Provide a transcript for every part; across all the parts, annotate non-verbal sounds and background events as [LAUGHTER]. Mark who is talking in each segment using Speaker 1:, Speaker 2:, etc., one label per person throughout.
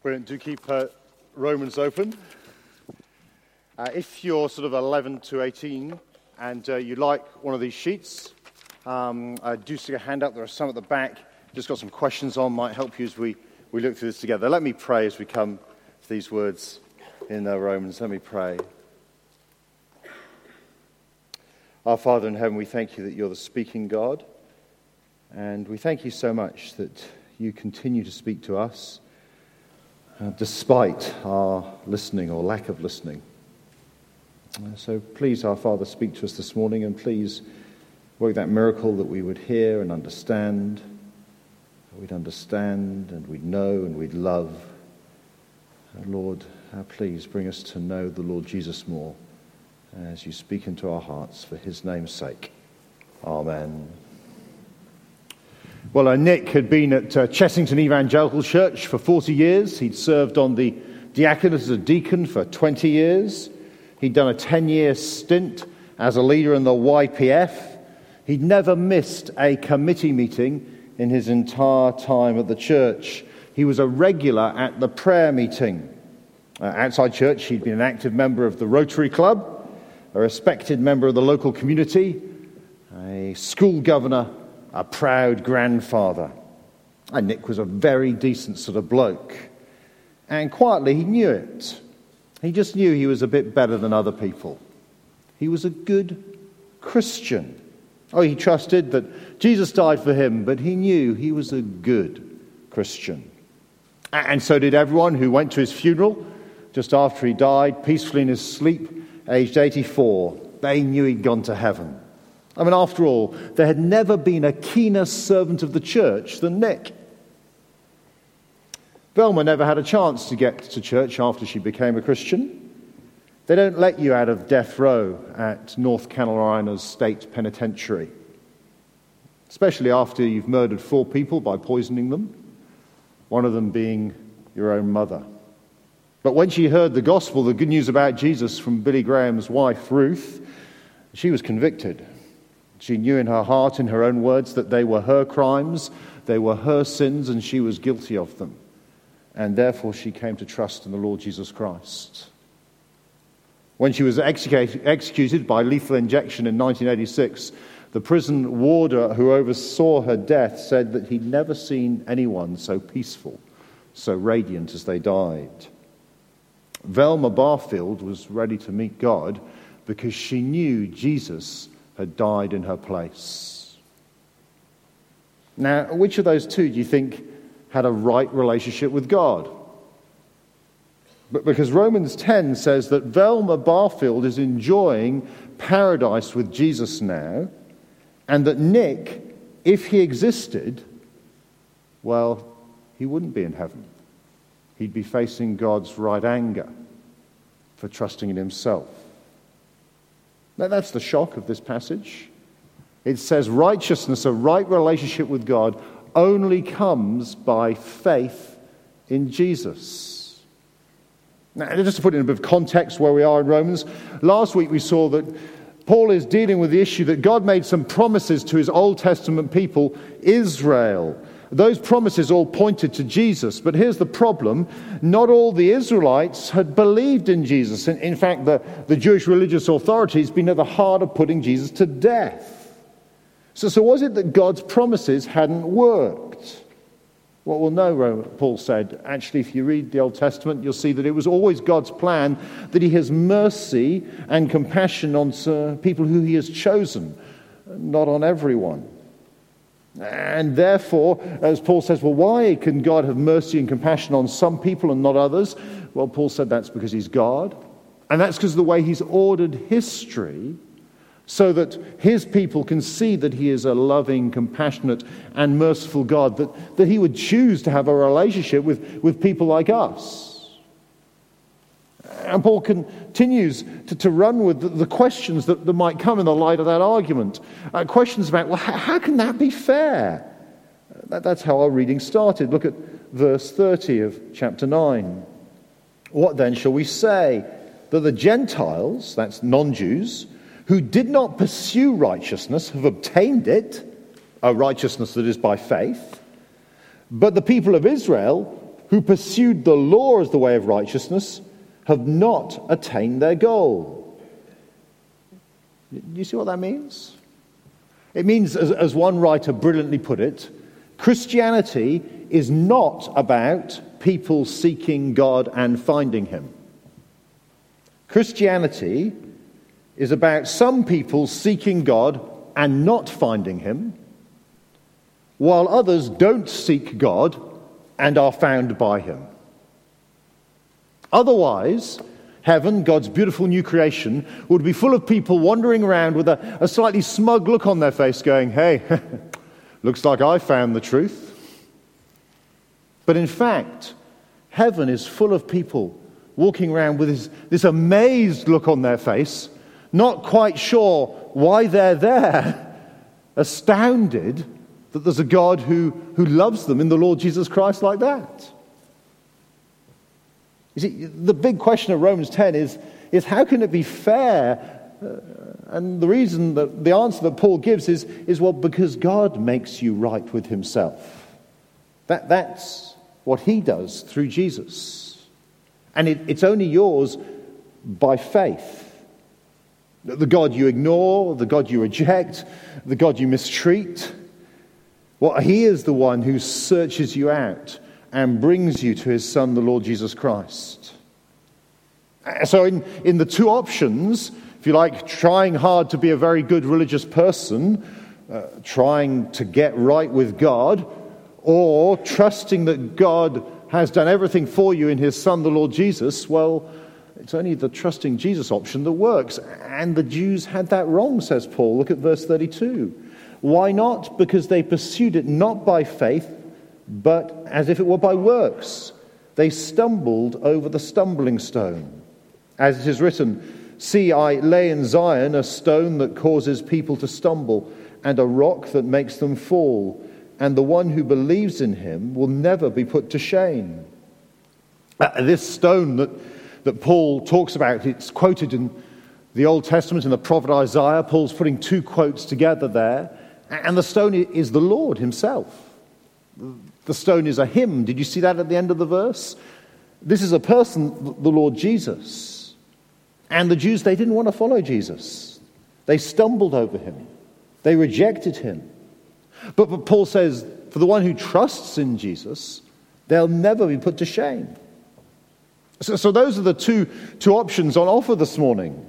Speaker 1: Brilliant. Do keep uh, Romans open. Uh, if you're sort of 11 to 18 and uh, you like one of these sheets, um, do stick a hand up. There are some at the back. Just got some questions on, might help you as we, we look through this together. Let me pray as we come to these words in uh, Romans. Let me pray. Our Father in heaven, we thank you that you're the speaking God. And we thank you so much that you continue to speak to us uh, despite our listening or lack of listening. Uh, so please, our Father, speak to us this morning and please work that miracle that we would hear and understand. We'd understand and we'd know and we'd love. Uh, Lord, please bring us to know the Lord Jesus more as you speak into our hearts for his name's sake. Amen. Well, uh, Nick had been at uh, Chessington Evangelical Church for 40 years. He'd served on the diaconate as a deacon for 20 years. He'd done a 10 year stint as a leader in the YPF. He'd never missed a committee meeting in his entire time at the church. He was a regular at the prayer meeting. Uh, outside church, he'd been an active member of the Rotary Club, a respected member of the local community, a school governor a proud grandfather. And Nick was a very decent sort of bloke. And quietly, he knew it. He just knew he was a bit better than other people. He was a good Christian. Oh, he trusted that Jesus died for him, but he knew he was a good Christian. And so did everyone who went to his funeral just after he died, peacefully in his sleep, aged 84. They knew he'd gone to heaven. I mean, after all, there had never been a keener servant of the church than Nick. Velma never had a chance to get to church after she became a Christian. They don't let you out of death row at North Carolina's state penitentiary, especially after you've murdered four people by poisoning them, one of them being your own mother. But when she heard the gospel, the good news about Jesus from Billy Graham's wife, Ruth, she was convicted. She knew in her heart, in her own words, that they were her crimes, they were her sins, and she was guilty of them. And therefore, she came to trust in the Lord Jesus Christ. When she was executed by lethal injection in 1986, the prison warder who oversaw her death said that he'd never seen anyone so peaceful, so radiant as they died. Velma Barfield was ready to meet God because she knew Jesus had died in her place. Now, which of those two do you think had a right relationship with God? But because Romans 10 says that Velma Barfield is enjoying paradise with Jesus now, and that Nick, if he existed, well, he wouldn't be in heaven. He'd be facing God's right anger for trusting in himself. Now, that's the shock of this passage. It says righteousness, a right relationship with God, only comes by faith in Jesus. Now, just to put in a bit of context where we are in Romans, last week we saw that Paul is dealing with the issue that God made some promises to his Old Testament people, Israel. Those promises all pointed to Jesus. But here's the problem not all the Israelites had believed in Jesus. In, in fact, the, the Jewish religious authorities had been at the heart of putting Jesus to death. So, so was it that God's promises hadn't worked? Well, we'll know, Paul said. Actually, if you read the Old Testament, you'll see that it was always God's plan that He has mercy and compassion on uh, people who He has chosen, not on everyone. And therefore, as Paul says, well, why can God have mercy and compassion on some people and not others? Well, Paul said that's because he's God. And that's because of the way he's ordered history so that his people can see that he is a loving, compassionate, and merciful God, that, that he would choose to have a relationship with, with people like us. And Paul continues to, to run with the, the questions that, that, might come in the light of that argument. Uh, questions about, well, how, how, can that be fair? That, that's how our reading started. Look at verse 30 of chapter 9. What then shall we say? That the Gentiles, that's non Jews, who did not pursue righteousness have obtained it, a righteousness that is by faith, but the people of Israel who pursued the law as the way of righteousness have not attained their goal. Do you see what that means? It means, as, as one writer brilliantly put it, Christianity is not about people seeking God and finding Him. Christianity is about some people seeking God and not finding Him, while others don't seek God and are found by Him. Otherwise, heaven, God's beautiful new creation, would be full of people wandering around with a, a slightly smug look on their face, going, Hey, [LAUGHS] looks like I found the truth. But in fact, heaven is full of people walking around with this, this amazed look on their face, not quite sure why they're there, [LAUGHS] astounded that there's a God who, who loves them in the Lord Jesus Christ like that. You see, the big question of Romans 10 is, is how can it be fair? Uh, and the reason that the answer that Paul gives is, is well, because God makes you right with himself. That, that's what he does through Jesus. And it, it's only yours by faith. The God you ignore, the God you reject, the God you mistreat. Well, he is the one who searches you out and brings you to his Son, the Lord Jesus Christ. So, in, in the two options, if you like, trying hard to be a very good religious person, uh, trying to get right with God, or trusting that God has done everything for you in his Son, the Lord Jesus, well, it's only the trusting Jesus option that works. And the Jews had that wrong, says Paul. Look at verse 32. Why not? Because they pursued it not by faith but as if it were by works. They stumbled over the stumbling stone. As it is written, See, I lay in Zion a stone that causes people to stumble, and a rock that makes them fall, and the one who believes in him will never be put to shame. Uh, this stone that, that Paul talks about, it's quoted in the Old Testament in the prophet Isaiah. Paul's putting two quotes together there. And the stone is the Lord himself. The stone is a hymn. Did you see that at the end of the verse? This is a person, the Lord Jesus. And the Jews, they didn't want to follow Jesus. They stumbled over him, they rejected him. But, but Paul says, for the one who trusts in Jesus, they'll never be put to shame. So, so those are the two, two options on offer this morning.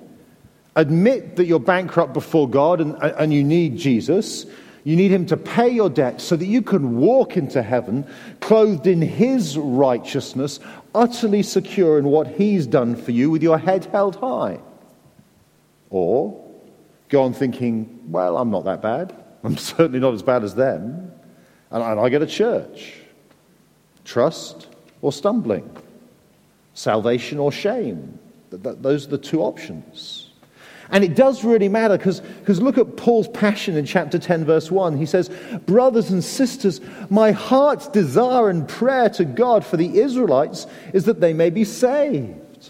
Speaker 1: Admit that you're bankrupt before God and, and you need Jesus you need him to pay your debt so that you can walk into heaven clothed in his righteousness, utterly secure in what he's done for you with your head held high. Or go on thinking, well, I'm not that bad. [LAUGHS] I'm certainly not as bad as them. And I get a church. Trust or stumbling. Salvation or shame. Those are the two options. And it does really matter because look at Paul's passion in chapter 10, verse 1. He says, Brothers and sisters, my heart's desire and prayer to God for the Israelites is that they may be saved.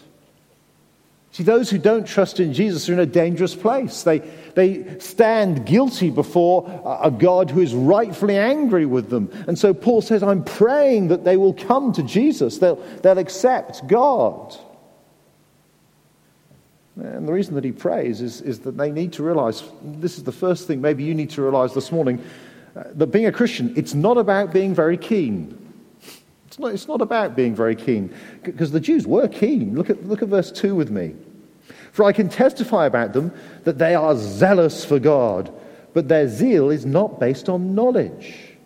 Speaker 1: See, those who don't trust in Jesus are in a dangerous place. They, they stand guilty before a God who is rightfully angry with them. And so Paul says, I'm praying that they will come to Jesus, they'll, they'll accept God. And the reason that he prays is, is that they need to realize this is the first thing maybe you need to realize this morning uh, that being a Christian, it's not about being very keen. It's not, it's not about being very keen because the Jews were keen. Look at, look at verse 2 with me. For I can testify about them that they are zealous for God, but their zeal is not based on knowledge,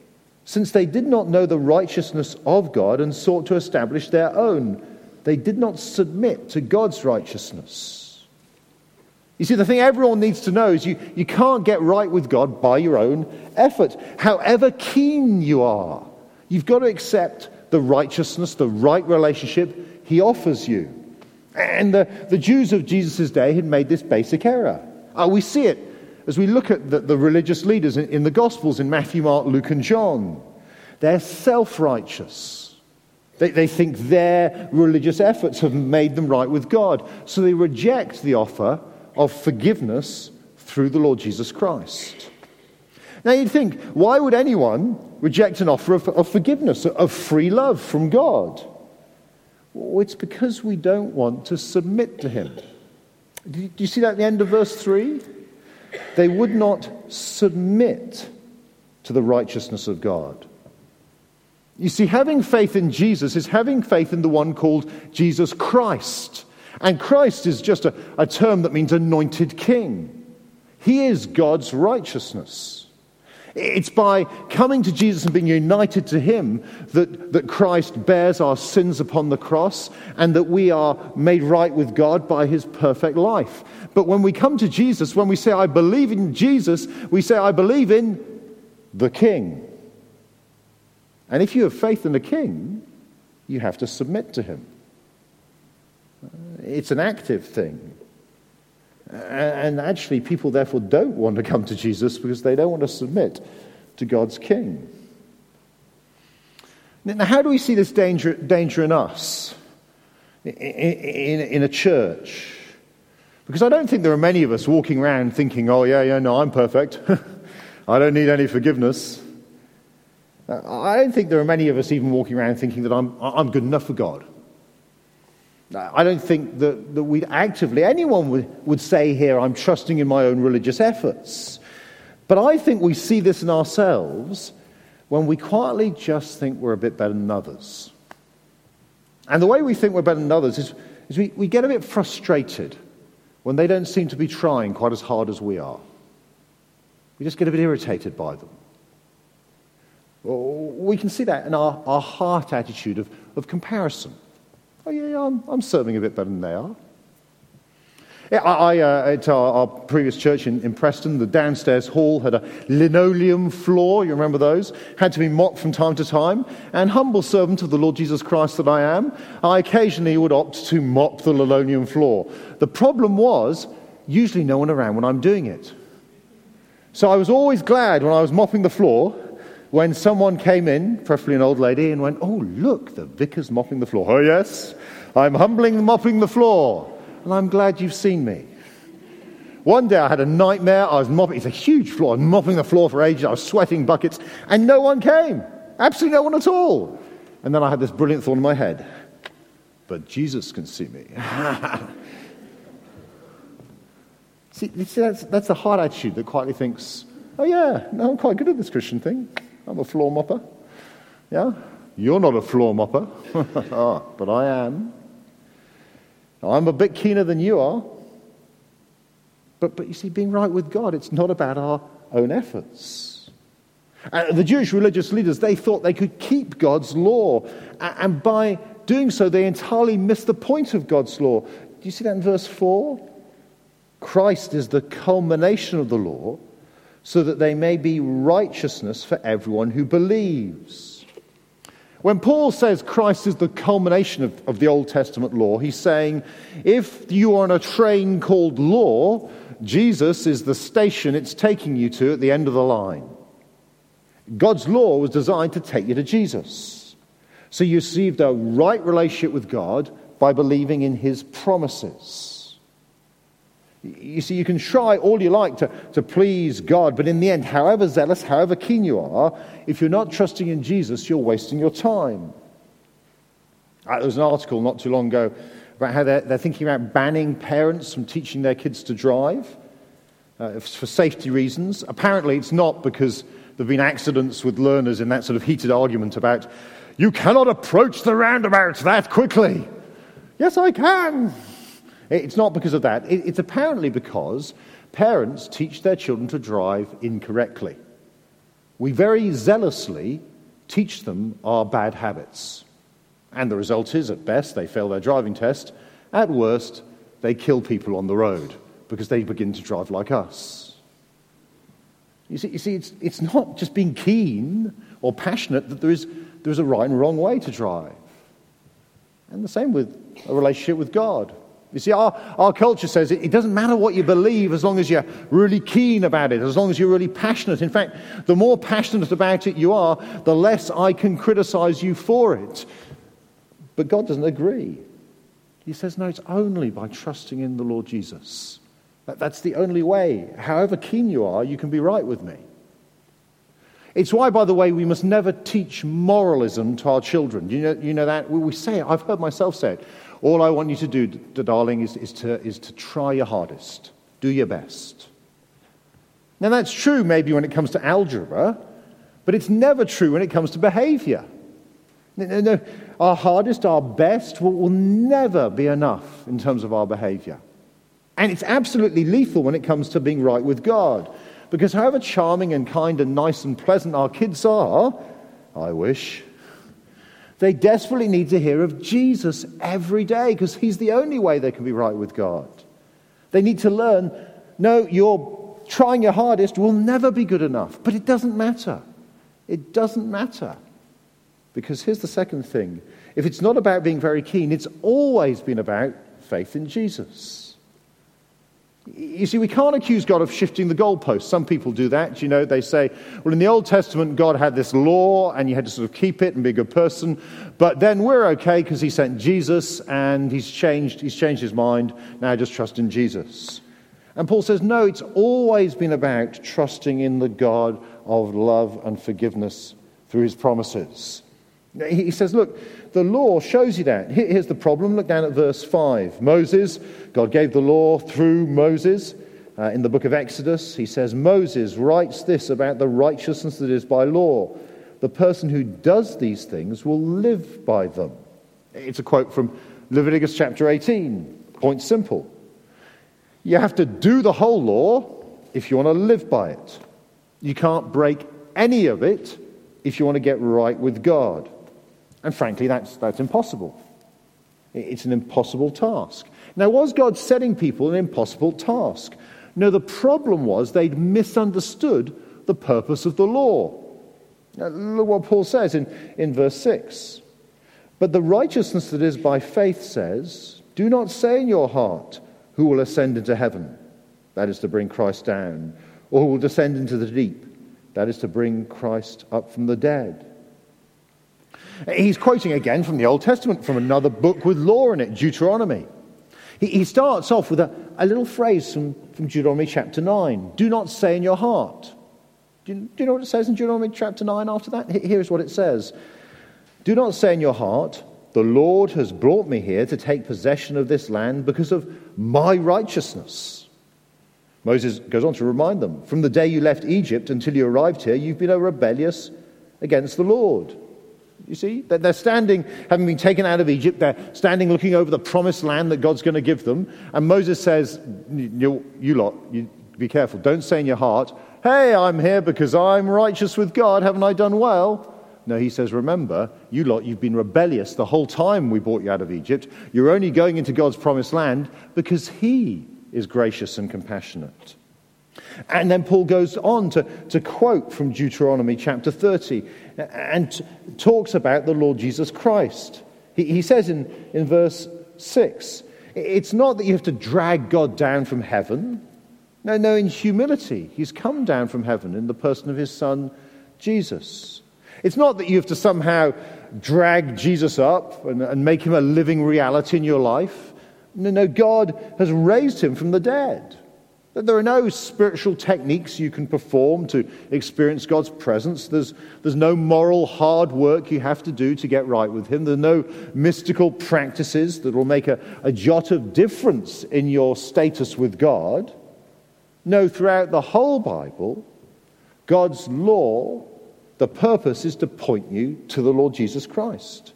Speaker 1: since they did not know the righteousness of God and sought to establish their own. They did not submit to God's righteousness. You see, the thing everyone needs to know is you, you can't get right with God by your own effort. However keen you are, you've got to accept the righteousness, the right relationship He offers you. And the, the Jews of Jesus' day had made this basic error. Uh, we see it as we look at the, the religious leaders in, in the Gospels in Matthew, Mark, Luke, and John. They're self righteous. They, they think their religious efforts have made them right with God. So they reject the offer of forgiveness through the Lord Jesus Christ. Now you'd think, why would anyone reject an offer of, of forgiveness, of free love from God? Well, it's because we don't want to submit to Him. Do you see that at the end of verse 3? They would not submit to the righteousness of God. You see, having faith in Jesus is having faith in the one called Jesus Christ. And Christ is just a, a term that means anointed king. He is God's righteousness. It's by coming to Jesus and being united to Him that, that Christ bears our sins upon the cross and that we are made right with God by His perfect life. But when we come to Jesus, when we say, I believe in Jesus, we say, I believe in the King. And if you have faith in the King, you have to submit to Him. It's an active thing. And actually, people therefore don't want to come to Jesus because they don't want to submit to God's king. Now, how do we see this danger, danger in us, in, in, in, a church? Because I don't think there are many of us walking around thinking, oh, yeah, yeah, no, I'm perfect. [LAUGHS] I don't need any forgiveness. I don't think there are many of us even walking around thinking that I'm, I'm good enough for God. I don't think that, that we'd actively, anyone would, would say here, I'm trusting in my own religious efforts. But I think we see this in ourselves when we quietly just think we're a bit better than others. And the way we think we're better than others is, is we, we get a bit frustrated when they don't seem to be trying quite as hard as we are. We just get a bit irritated by them. We can see that in our, our heart attitude of, of comparison. Oh, yeah, I'm, I'm serving a bit better than they are. Yeah, I, I uh, at our, our, previous church in, in, Preston, the downstairs hall had a linoleum floor. You remember those? Had to be mopped from time to time. And humble servant of the Lord Jesus Christ that I am, I occasionally would opt to mop the linoleum floor. The problem was, usually no one around when I'm doing it. So I was always glad when I was mopping the floor when someone came in, preferably an old lady, and went, Oh, look, the vicar's mopping the floor. Oh, yes, I'm humbling mopping the floor, and I'm glad you've seen me. One day I had a nightmare. I was mopping, it's a huge floor, I'm mopping the floor for ages. I was sweating buckets, and no one came. Absolutely no one at all. And then I had this brilliant thought in my head but Jesus can see me. [LAUGHS] see, see that's, that's the hard attitude that quietly thinks, oh, yeah, no, I'm quite good at this Christian thing. I'm a floor mopper. Yeah? You're not a floor mopper, [LAUGHS] ah, but I am. I'm a bit keener than you are. But, but you see, being right with God, it's not about our own efforts. Uh, the Jewish religious leaders, they thought they could keep God's law. And by doing so, they entirely missed the point of God's law. Do you see that in verse 4? Christ is the culmination of the law so that they may be righteousness for everyone who believes. When Paul says Christ is the culmination of, of, the Old Testament law, he's saying if you are on a train called law, Jesus is the station it's taking you to at the end of the line. God's law was designed to take you to Jesus. So you received a right relationship with God by believing in his promises. You see, you can try all you like to, to please God, but in the end, however zealous, however keen you are, if you're not trusting in Jesus, you're wasting your time. Uh, there was an article not too long ago about how they're, they're thinking about banning parents from teaching their kids to drive uh, for safety reasons. Apparently, it's not because there have been accidents with learners in that sort of heated argument about, you cannot approach the roundabout that quickly. Yes, I can. It's not because of that. It's apparently because parents teach their children to drive incorrectly. We very zealously teach them our bad habits. And the result is, at best, they fail their driving test. At worst, they kill people on the road because they begin to drive like us. You see, you see it's, it's not just being keen or passionate that there is, there is a right and wrong way to drive. And the same with a relationship with God. You see, our, our culture says it, it, doesn't matter what you believe as long as you're really keen about it, as long as you're really passionate. In fact, the more passionate about it you are, the less I can criticize you for it. But God doesn't agree. He says, no, it's only by trusting in the Lord Jesus. That, that's the only way. However keen you are, you can be right with me. It's why, by the way, we must never teach moralism to our children. You know, you know that? We say it. I've heard myself say it. All I want you to do, darling, is, is, to, is to try your hardest. Do your best. Now, that's true maybe when it comes to algebra, but it's never true when it comes to behavior. No, no, our hardest, our best will, will never be enough in terms of our behavior. And it's absolutely lethal when it comes to being right with God. Because however charming and kind and nice and pleasant our kids are, I wish, they desperately need to hear of Jesus every day because he's the only way they can be right with God. They need to learn no, your trying your hardest will never be good enough, but it doesn't matter. It doesn't matter. Because here's the second thing if it's not about being very keen, it's always been about faith in Jesus. You see, we can't accuse God of shifting the goalposts. Some people do that. You know, they say, well, in the Old Testament, God had this law and you had to sort of keep it and be a good person. But then we're okay because he sent Jesus and he's changed, he's changed his mind. Now just trust in Jesus. And Paul says, no, it's always been about trusting in the God of love and forgiveness through his promises. He says, look, the law shows you that. Here's the problem. Look down at verse 5. Moses, God gave the law through Moses. Uh, in the book of Exodus, he says, Moses writes this about the righteousness that is by law. The person who does these things will live by them. It's a quote from Leviticus chapter 18. Point simple. You have to do the whole law if you want to live by it. You can't break any of it if you want to get right with God. And frankly, that's, that's impossible. It's an impossible task. Now, was God setting people an impossible task? No, the problem was they'd misunderstood the purpose of the law. Now, look what Paul says in, in verse 6. But the righteousness that is by faith says, Do not say in your heart, Who will ascend into heaven? That is to bring Christ down. Or who will descend into the deep? That is to bring Christ up from the dead. He's quoting again from the Old Testament, from another book with law in it, Deuteronomy. He, he starts off with a, a little phrase from, from Deuteronomy chapter 9 Do not say in your heart. Do you, do you know what it says in Deuteronomy chapter 9 after that? Here's what it says Do not say in your heart, The Lord has brought me here to take possession of this land because of my righteousness. Moses goes on to remind them From the day you left Egypt until you arrived here, you've been a rebellious against the Lord. You see, they're standing, having been taken out of Egypt, they're standing looking over the promised land that God's going to give them. And Moses says, You, you lot, you, be careful. Don't say in your heart, Hey, I'm here because I'm righteous with God. Haven't I done well? No, he says, Remember, you lot, you've been rebellious the whole time we brought you out of Egypt. You're only going into God's promised land because He is gracious and compassionate. And then Paul goes on to, to quote from Deuteronomy chapter 30 and talks about the Lord Jesus Christ. He, he says in, in verse 6 it's not that you have to drag God down from heaven. No, no, in humility, he's come down from heaven in the person of his son, Jesus. It's not that you have to somehow drag Jesus up and, and make him a living reality in your life. No, no, God has raised him from the dead. That there are no spiritual techniques you can perform to experience God's presence. There's, there's no moral hard work you have to do to get right with Him. There are no mystical practices that will make a, a jot of difference in your status with God. No, throughout the whole Bible, God's law, the purpose is to point you to the Lord Jesus Christ.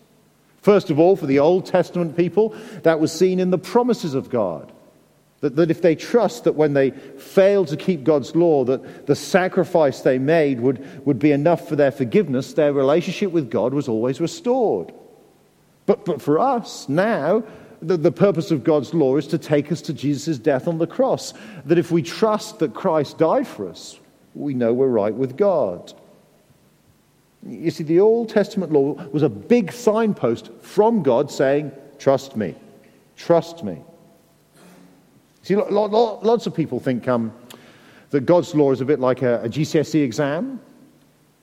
Speaker 1: First of all, for the Old Testament people, that was seen in the promises of God. That, that if they trust that when they fail to keep God's law, that the sacrifice they made would, would be enough for their forgiveness, their relationship with God was always restored. But, but for us now, the, the purpose of God's law is to take us to Jesus' death on the cross. That if we trust that Christ died for us, we know we're right with God. You see, the Old Testament law was a big signpost from God saying, Trust me, trust me. See, lots of people think um, that God's law is a bit like a, a GCSE exam.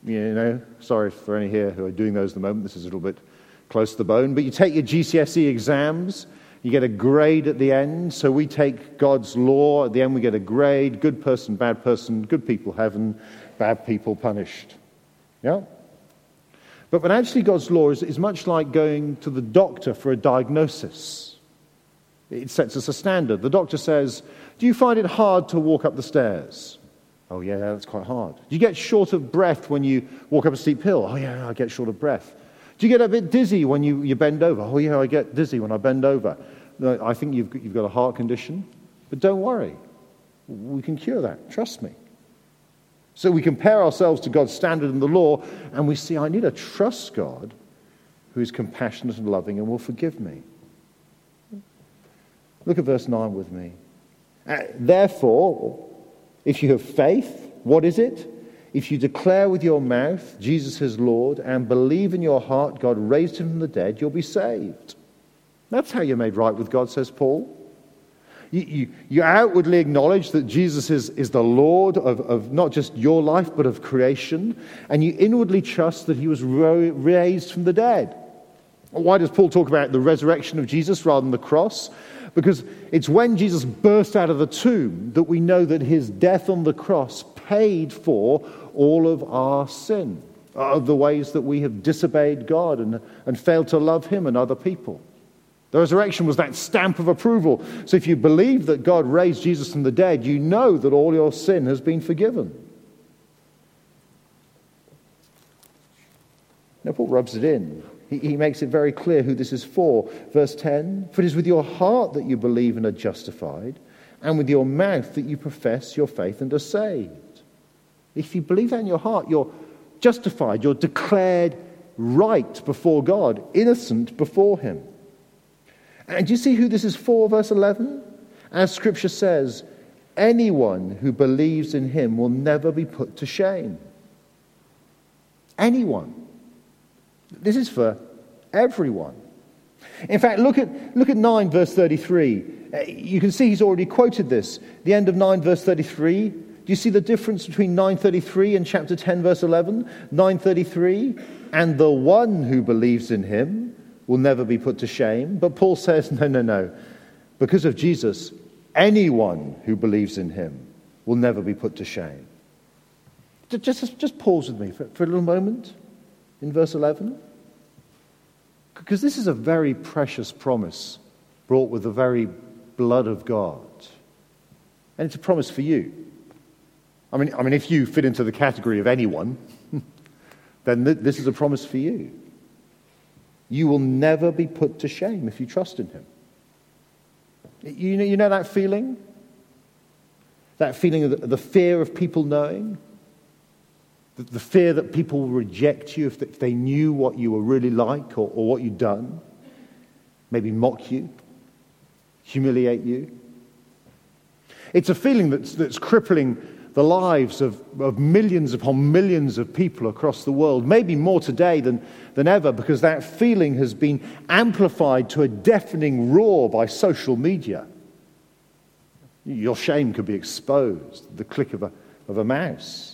Speaker 1: You know, sorry for any here who are doing those at the moment. This is a little bit close to the bone. But you take your GCSE exams, you get a grade at the end. So we take God's law. At the end, we get a grade good person, bad person, good people, heaven, bad people, punished. Yeah? But, but actually, God's law is, is much like going to the doctor for a diagnosis. It sets us a standard. The doctor says, Do you find it hard to walk up the stairs? Oh, yeah, that's quite hard. Do you get short of breath when you walk up a steep hill? Oh, yeah, I get short of breath. Do you get a bit dizzy when you, you bend over? Oh, yeah, I get dizzy when I bend over. I think you've, you've got a heart condition. But don't worry, we can cure that. Trust me. So we compare ourselves to God's standard in the law, and we see, I need to trust God who is compassionate and loving and will forgive me. Look at verse 9 with me. Uh, therefore, if you have faith, what is it? If you declare with your mouth Jesus is Lord and believe in your heart God raised him from the dead, you'll be saved. That's how you're made right with God, says Paul. You, you, you outwardly acknowledge that Jesus is, is the Lord of, of not just your life, but of creation, and you inwardly trust that he was raised from the dead. Why does Paul talk about the resurrection of Jesus rather than the cross? Because it's when Jesus burst out of the tomb that we know that his death on the cross paid for all of our sin, of the ways that we have disobeyed God and, and failed to love him and other people. The resurrection was that stamp of approval. So if you believe that God raised Jesus from the dead, you know that all your sin has been forgiven. Now, Paul rubs it in. He, he makes it very clear who this is for. Verse 10 For it is with your heart that you believe and are justified, and with your mouth that you profess your faith and are saved. If you believe that in your heart, you're justified, you're declared right before God, innocent before Him. And do you see who this is for, verse 11? As Scripture says, anyone who believes in him will never be put to shame. Anyone. This is for everyone. In fact, look at, look at 9, verse 33. Uh, you can see he's already quoted this. The end of 9, verse 33. Do you see the difference between 933 and chapter 10, verse 11? 933, and the one who believes in him will never be put to shame. But Paul says, no, no, no. Because of Jesus, anyone who believes in him will never be put to shame. Just, just pause with me for, for a little moment in verse 11. Because this is a very precious promise brought with the very blood of God. And it's a promise for you. I mean, I mean if you fit into the category of anyone, [LAUGHS] then th- this is a promise for you. You will never be put to shame if you trust in Him. You know, you know that feeling? That feeling of the, the fear of people knowing? The, the, fear that people will reject you if they, if they knew what you were really like or, or what you'd done? Maybe mock you, humiliate you? It's a feeling that's, that's crippling the lives of, of millions upon millions of people across the world, maybe more today than, than ever, because that feeling has been amplified to a deafening roar by social media. Your shame could be exposed, the click of a, of a mouse.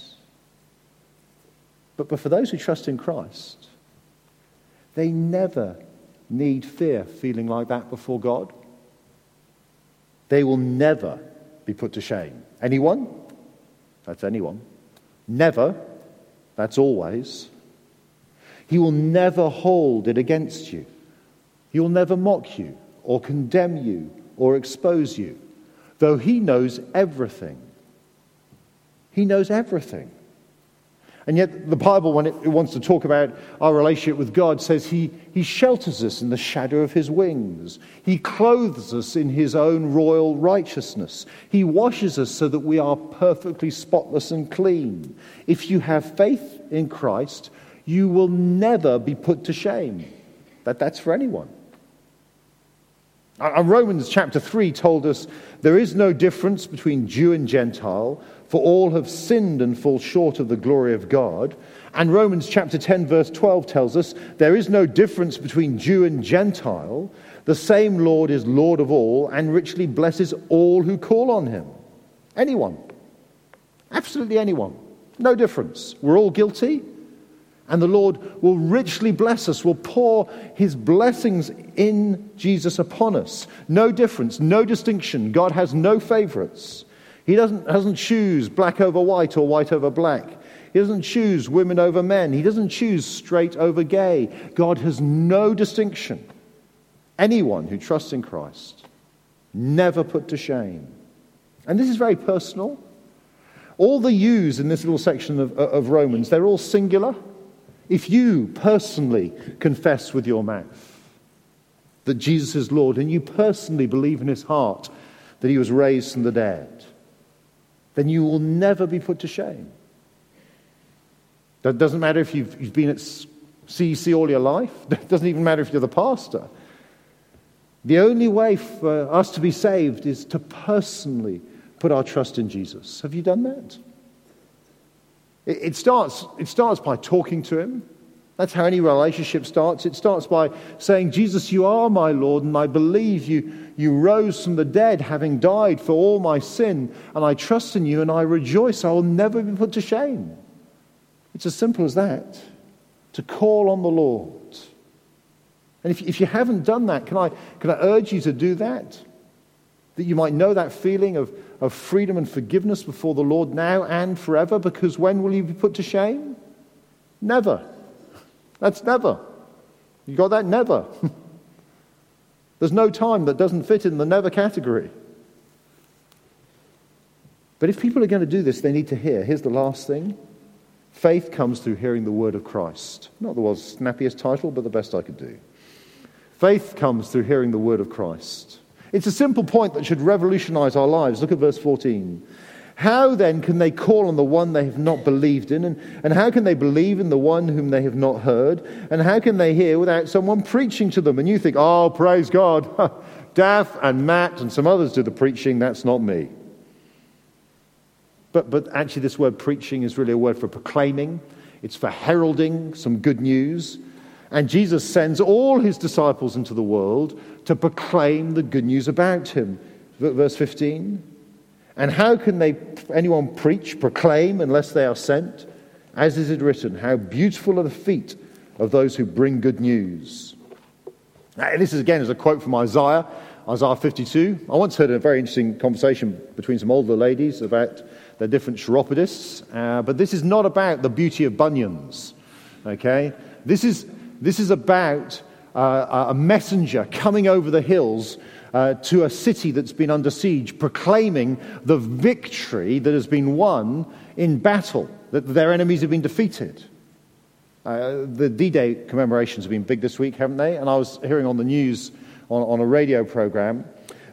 Speaker 1: But, but for those who trust in Christ, they never need fear feeling like that before God. They will never be put to shame. Anyone? That's anyone. Never. That's always. He will never hold it against you. He will never mock you or condemn you or expose you, though he knows everything. He knows everything. And yet, the Bible, when it wants to talk about our relationship with God, says he, he shelters us in the shadow of His wings. He clothes us in His own royal righteousness. He washes us so that we are perfectly spotless and clean. If you have faith in Christ, you will never be put to shame. That, that's for anyone. And Romans chapter 3 told us there is no difference between Jew and Gentile for all have sinned and fall short of the glory of God. And Romans chapter 10, verse 12 tells us there is no difference between Jew and Gentile. The same Lord is Lord of all and richly blesses all who call on him. Anyone. Absolutely anyone. No difference. We're all guilty. And the Lord will richly bless us, will pour his blessings in Jesus upon us. No difference, no distinction. God has no favorites. He doesn't, doesn't choose black over white or white over black. He doesn't choose women over men. He doesn't choose straight over gay. God has no distinction. Anyone who trusts in Christ, never put to shame. And this is very personal. All the yous in this little section of, of Romans, they're all singular. If you personally confess with your mouth that Jesus is Lord and you personally believe in his heart that he was raised from the dead, then you will never be put to shame. That doesn't matter if you've, you've been at CEC all your life, [LAUGHS] it doesn't even matter if you're the pastor. The only way for us to be saved is to personally put our trust in Jesus. Have you done that? It, it, starts, it starts by talking to Him. That's how any relationship starts. It starts by saying, Jesus, you are my Lord, and I believe you, you rose from the dead, having died for all my sin, and I trust in you, and I rejoice. I will never be put to shame. It's as simple as that to call on the Lord. And if, if you haven't done that, can I, can I urge you to do that? That you might know that feeling of, of freedom and forgiveness before the Lord now and forever, because when will you be put to shame? Never. That's never. You got that? Never. [LAUGHS] There's no time that doesn't fit in the never category. But if people are going to do this, they need to hear. Here's the last thing faith comes through hearing the word of Christ. Not the world's snappiest title, but the best I could do. Faith comes through hearing the word of Christ. It's a simple point that should revolutionize our lives. Look at verse 14. How then can they call on the one they have not believed in? And, and how can they believe in the one whom they have not heard? And how can they hear without someone preaching to them? And you think, oh, praise God. [LAUGHS] Daff and Matt and some others do the preaching. That's not me. But, but actually, this word preaching is really a word for proclaiming, it's for heralding some good news. And Jesus sends all his disciples into the world to proclaim the good news about him. Verse 15. And how can they, anyone preach, proclaim, unless they are sent? As is it written, how beautiful are the feet of those who bring good news. Now, this is again is a quote from Isaiah, Isaiah 52. I once heard a very interesting conversation between some older ladies about their different chiropodists, uh, but this is not about the beauty of bunions. Okay, this is this is about uh, a messenger coming over the hills uh, to a city that's been under siege, proclaiming the victory that has been won in battle, that their enemies have been defeated. Uh, the D Day commemorations have been big this week, haven't they? And I was hearing on the news on, on a radio program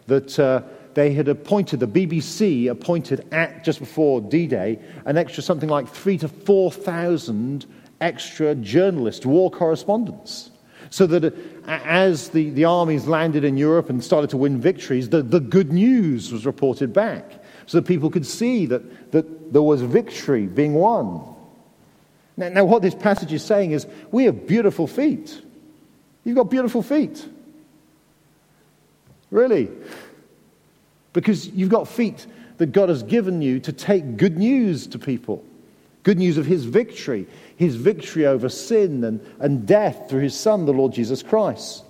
Speaker 1: that uh, they had appointed, the BBC appointed at just before D Day, an extra something like three to 4,000 extra journalists, war correspondents. So that as the, the armies landed in Europe and started to win victories, the, the good news was reported back so that people could see that, that there was victory being won. Now, now, what this passage is saying is we have beautiful feet. You've got beautiful feet. Really. Because you've got feet that God has given you to take good news to people. Good news of his victory, his victory over sin and, and death through his Son, the Lord Jesus Christ.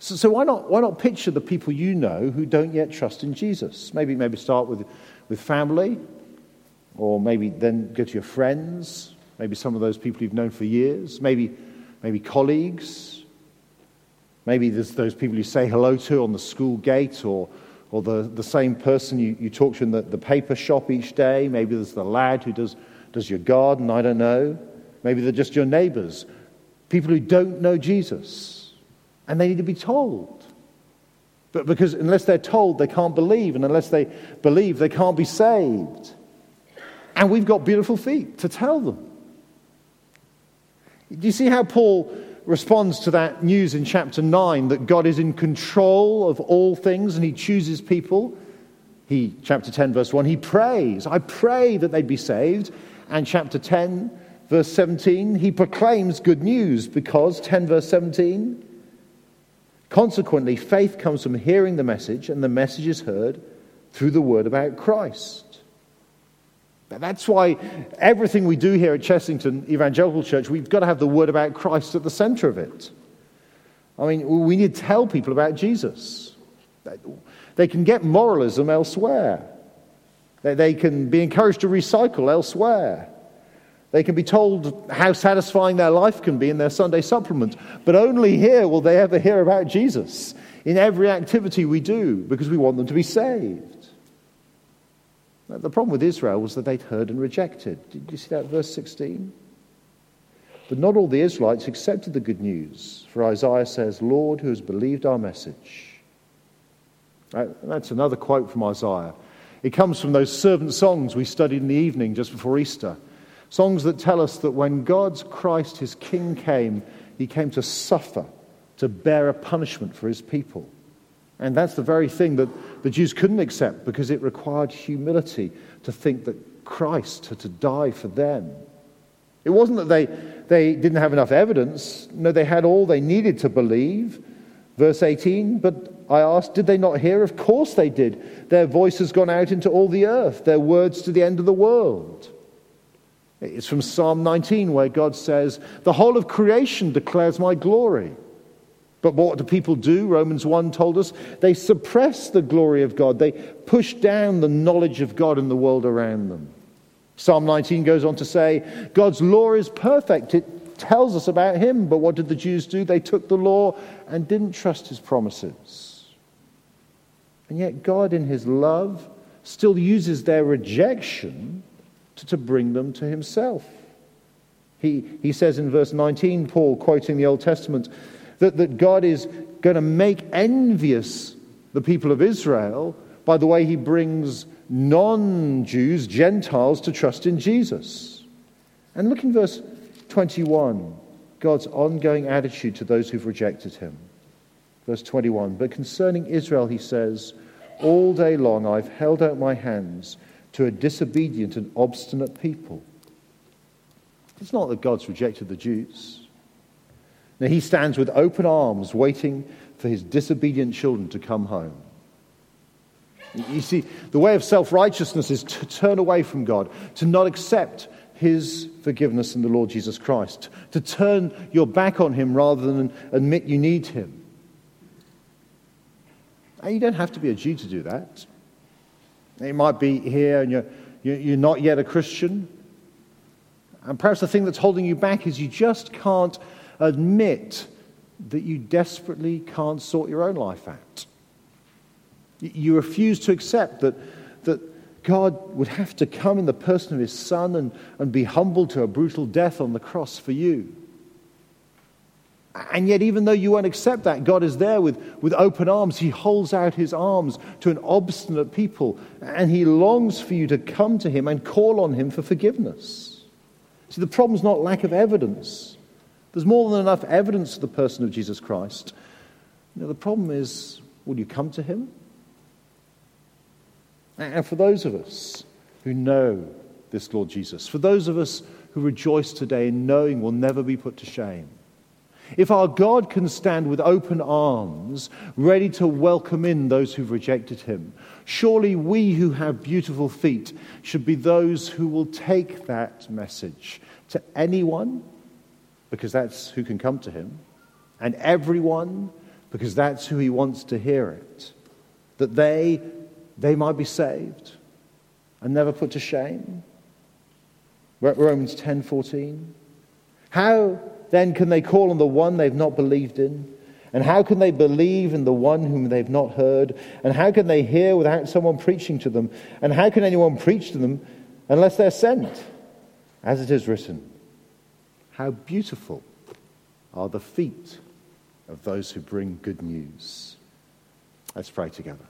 Speaker 1: So, so, why, not, why not picture the people you know who don't yet trust in Jesus? Maybe, maybe start with, with family, or maybe then go to your friends, maybe some of those people you've known for years, maybe, maybe colleagues, maybe there's those people you say hello to on the school gate or, or the, the same person you, you talk to in the, the paper shop each day. Maybe there's the lad who does, does your garden, I don't know. Maybe they're just your neighbors, people who don't know Jesus, and they need to be told. But because unless they're told, they can't believe, and unless they believe, they can't be saved. And we've got beautiful feet to tell them. Do you see how Paul responds to that news in chapter 9 that God is in control of all things and he chooses people. He, chapter 10, verse 1, he prays, I pray that they'd be saved. And chapter 10, verse 17, he proclaims good news because, 10, verse 17, consequently, faith comes from hearing the message, and the message is heard through the word about Christ. That's why everything we do here at Chessington Evangelical Church, we've got to have the word about Christ at the center of it. I mean, we need to tell people about Jesus. They can get moralism elsewhere. They can be encouraged to recycle elsewhere. They can be told how satisfying their life can be in their Sunday supplement. But only here will they ever hear about Jesus in every activity we do because we want them to be saved. The problem with Israel was that they'd heard and rejected. Did you see that verse 16? But not all the Israelites accepted the good news, for Isaiah says, Lord, who has believed our message? Uh, that's another quote from Isaiah. It comes from those servant songs we studied in the evening just before Easter. Songs that tell us that when God's Christ, his King, came, he came to suffer, to bear a punishment for his people. And that's the very thing that the Jews couldn't accept because it required humility to think that Christ had to die for them. It wasn't that they, they didn't have enough evidence. No, they had all they needed to believe. Verse 18, but I asked, did they not hear? Of course they did. Their voice has gone out into all the earth, their words to the end of the world. It's from Psalm 19 where God says, The whole of creation declares my glory. But what do people do? Romans 1 told us they suppress the glory of God. They push down the knowledge of God in the world around them. Psalm 19 goes on to say, God's law is perfect. It tells us about him. But what did the Jews do? They took the law and didn't trust his promises. And yet, God, in his love, still uses their rejection to, to bring them to himself. He, he says in verse 19, Paul quoting the Old Testament, that, that God is going to make envious the people of Israel by the way he brings non Jews, Gentiles, to trust in Jesus. And look in verse 21, God's ongoing attitude to those who've rejected him. Verse 21 But concerning Israel, he says, All day long I've held out my hands to a disobedient and obstinate people. It's not that God's rejected the Jews. Now, he stands with open arms waiting for his disobedient children to come home. You see, the way of self righteousness is to turn away from God, to not accept his forgiveness in the Lord Jesus Christ, to turn your back on him rather than admit you need him. And you don't have to be a Jew to do that. You might be here and you're, you're not yet a Christian. And perhaps the thing that's holding you back is you just can't admit that you desperately can't sort your own life out. You refuse to accept that, that God would have to come in the person of his Son and, and be humbled to a brutal death on the cross for you. And yet, even though you won't accept that, God is there with, with open arms. He holds out his arms to an obstinate people, and he longs for you to come to him and call on him for forgiveness. See, the problem is not lack of evidence. There's more than enough evidence of the person of Jesus Christ. The problem is will you come to him? And for those of us who know this Lord Jesus, for those of us who rejoice today in knowing we'll never be put to shame, if our God can stand with open arms, ready to welcome in those who've rejected him, surely we who have beautiful feet should be those who will take that message to anyone, because that's who can come to him, and everyone, because that's who he wants to hear it. That they, they might be saved and never put to shame. Romans 10 14. How then can they call on the one they've not believed in? And how can they believe in the one whom they've not heard? And how can they hear without someone preaching to them? And how can anyone preach to them unless they're sent? As it is written, how beautiful are the feet of those who bring good news. Let's pray together.